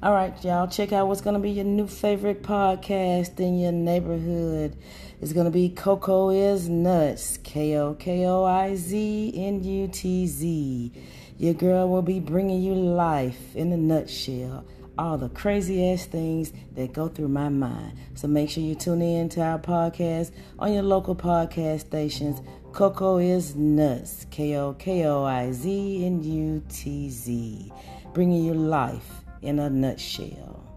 All right, y'all, check out what's going to be your new favorite podcast in your neighborhood. It's going to be Koko Iz Nutz. K O K O I Z N U T Z. Your girl will be bringing you life in a nutshell. All the crazy ass things that go through my mind. So make sure you tune in to our podcast on your local podcast stations. Koko Iz Nutz. K O K O I Z N U T Z. Bringing you life in a nutshell.